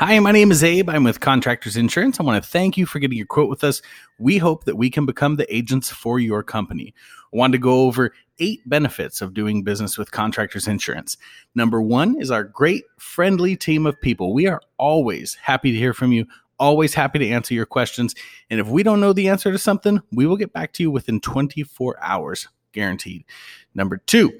Hi, my name is Abe. I'm with Contractors Insurance. I want to thank you for getting your quote with us. We hope that we can become the agents for your company. I wanted to go over eight benefits of doing business with Contractors Insurance. Number one is our great, friendly team of people. We are always happy to hear from you, always happy to answer your questions. And if we don't know the answer to something, we will get back to you within 24 hours, guaranteed. Number two,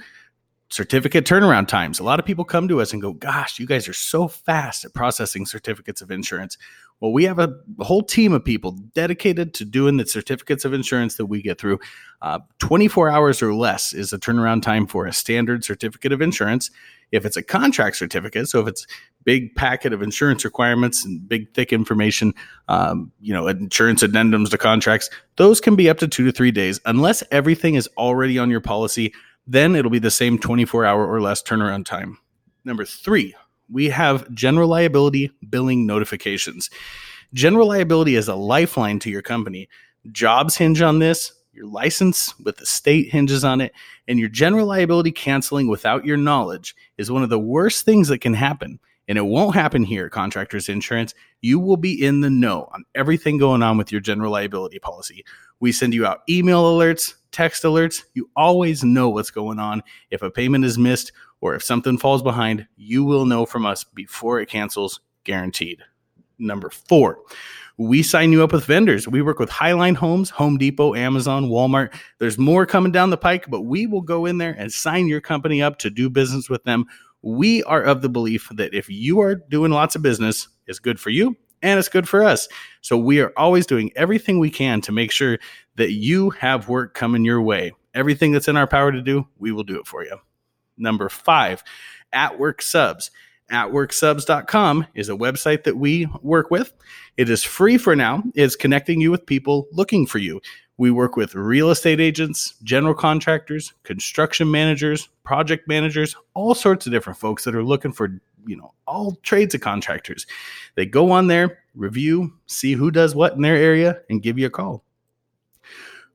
certificate turnaround times. A lot of people come to us and go, Gosh, you guys are so fast at processing certificates of insurance. Well, we have a whole team of people dedicated to doing the certificates of insurance that we get through. Uh, 24 hours or less is a turnaround time for a standard certificate of insurance. If it's a contract certificate, so if it's big packet of insurance requirements and big thick information, um, you know, insurance addendums to contracts, those can be up to two to three days unless everything is already on your policy then it'll be the same 24 hour or less turnaround time. Number three, we have general liability billing notifications. General liability is a lifeline to your company. Jobs hinge on this. Your license with the state hinges on it. And your general liability canceling without your knowledge is one of the worst things that can happen. And it won't happen here Contractors Insurance. You will be in the know on everything going on with your general liability policy. We send you out email alerts, text alerts. You always know what's going on. If a payment is missed or if something falls behind, you will know from us before it cancels, guaranteed. Number four, we sign you up with vendors. We work with Highline Homes, Home Depot, Amazon, Walmart. There's more coming down the pike, but we will go in there and sign your company up to do business with them. We are of the belief that if you are doing lots of business, it's good for you and it's good for us. So we are always doing everything we can to make sure that you have work coming your way. Everything that's in our power to do, we will do it for you. Number five, at work subs. Atworksubs.com is a website that we work with. It is free for now. It's connecting you with people looking for you. We work with real estate agents, general contractors, construction managers, project managers, all sorts of different folks that are looking for you know all trades of contractors. They go on there, review, see who does what in their area, and give you a call.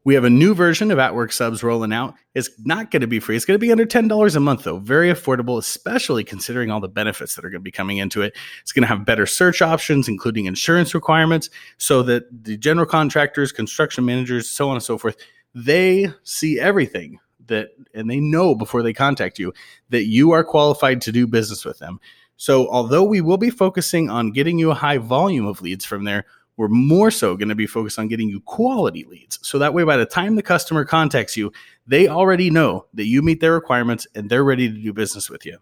We have a new version of At Work Subs rolling out. It's not going to be free. It's going to be under $10 a month, though. Very affordable, especially considering all the benefits that are going to be coming into it. It's going to have better search options, including insurance requirements, so that the general contractors, construction managers, so on and so forth, they see everything that and they know before they contact you that you are qualified to do business with them. So, although we will be focusing on getting you a high volume of leads from there, we're more so going to be focused on getting you quality leads. So that way, by the time the customer contacts you, they already know that you meet their requirements and they're ready to do business with you.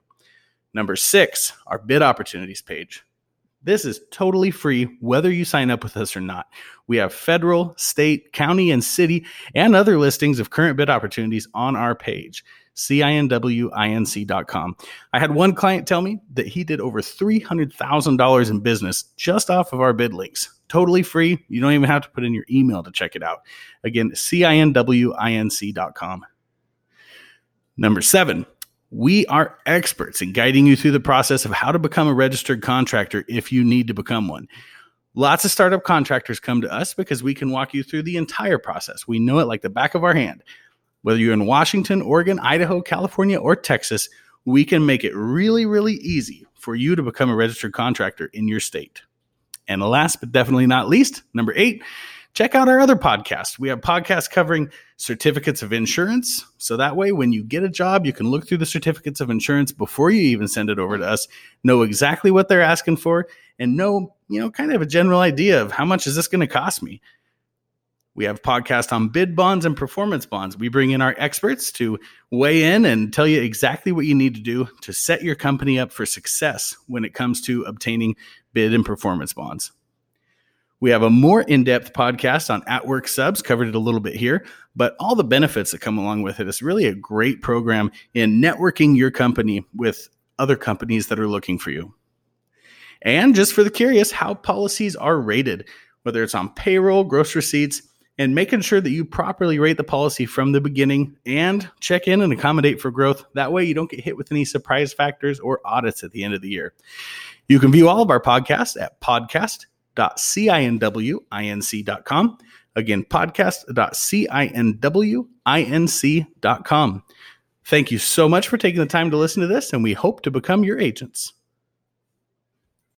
Number six, our bid opportunities page. This is totally free, whether you sign up with us or not. We have federal, state, county, and city, and other listings of current bid opportunities on our page, cinwinc.com. I had one client tell me that he did over $300,000 in business just off of our bid links. Totally free. You don't even have to put in your email to check it out. Again, cinwinc.com. Number seven, we are experts in guiding you through the process of how to become a registered contractor if you need to become one. Lots of startup contractors come to us because we can walk you through the entire process. We know it like the back of our hand. Whether you're in Washington, Oregon, Idaho, California, or Texas, we can make it really, really easy for you to become a registered contractor in your state. And last but definitely not least, number eight, check out our other podcast. We have podcasts covering certificates of insurance. So that way, when you get a job, you can look through the certificates of insurance before you even send it over to us, know exactly what they're asking for, and know, you know, kind of a general idea of how much is this going to cost me. We have podcast on bid bonds and performance bonds. We bring in our experts to weigh in and tell you exactly what you need to do to set your company up for success when it comes to obtaining bid and performance bonds. We have a more in depth podcast on at work subs, covered it a little bit here, but all the benefits that come along with it. It's really a great program in networking your company with other companies that are looking for you. And just for the curious, how policies are rated, whether it's on payroll, gross receipts, and making sure that you properly rate the policy from the beginning and check in and accommodate for growth. That way, you don't get hit with any surprise factors or audits at the end of the year. You can view all of our podcasts at podcast podcast.cinwinc.com. Again, podcast.cinwinc.com. Thank you so much for taking the time to listen to this, and we hope to become your agents.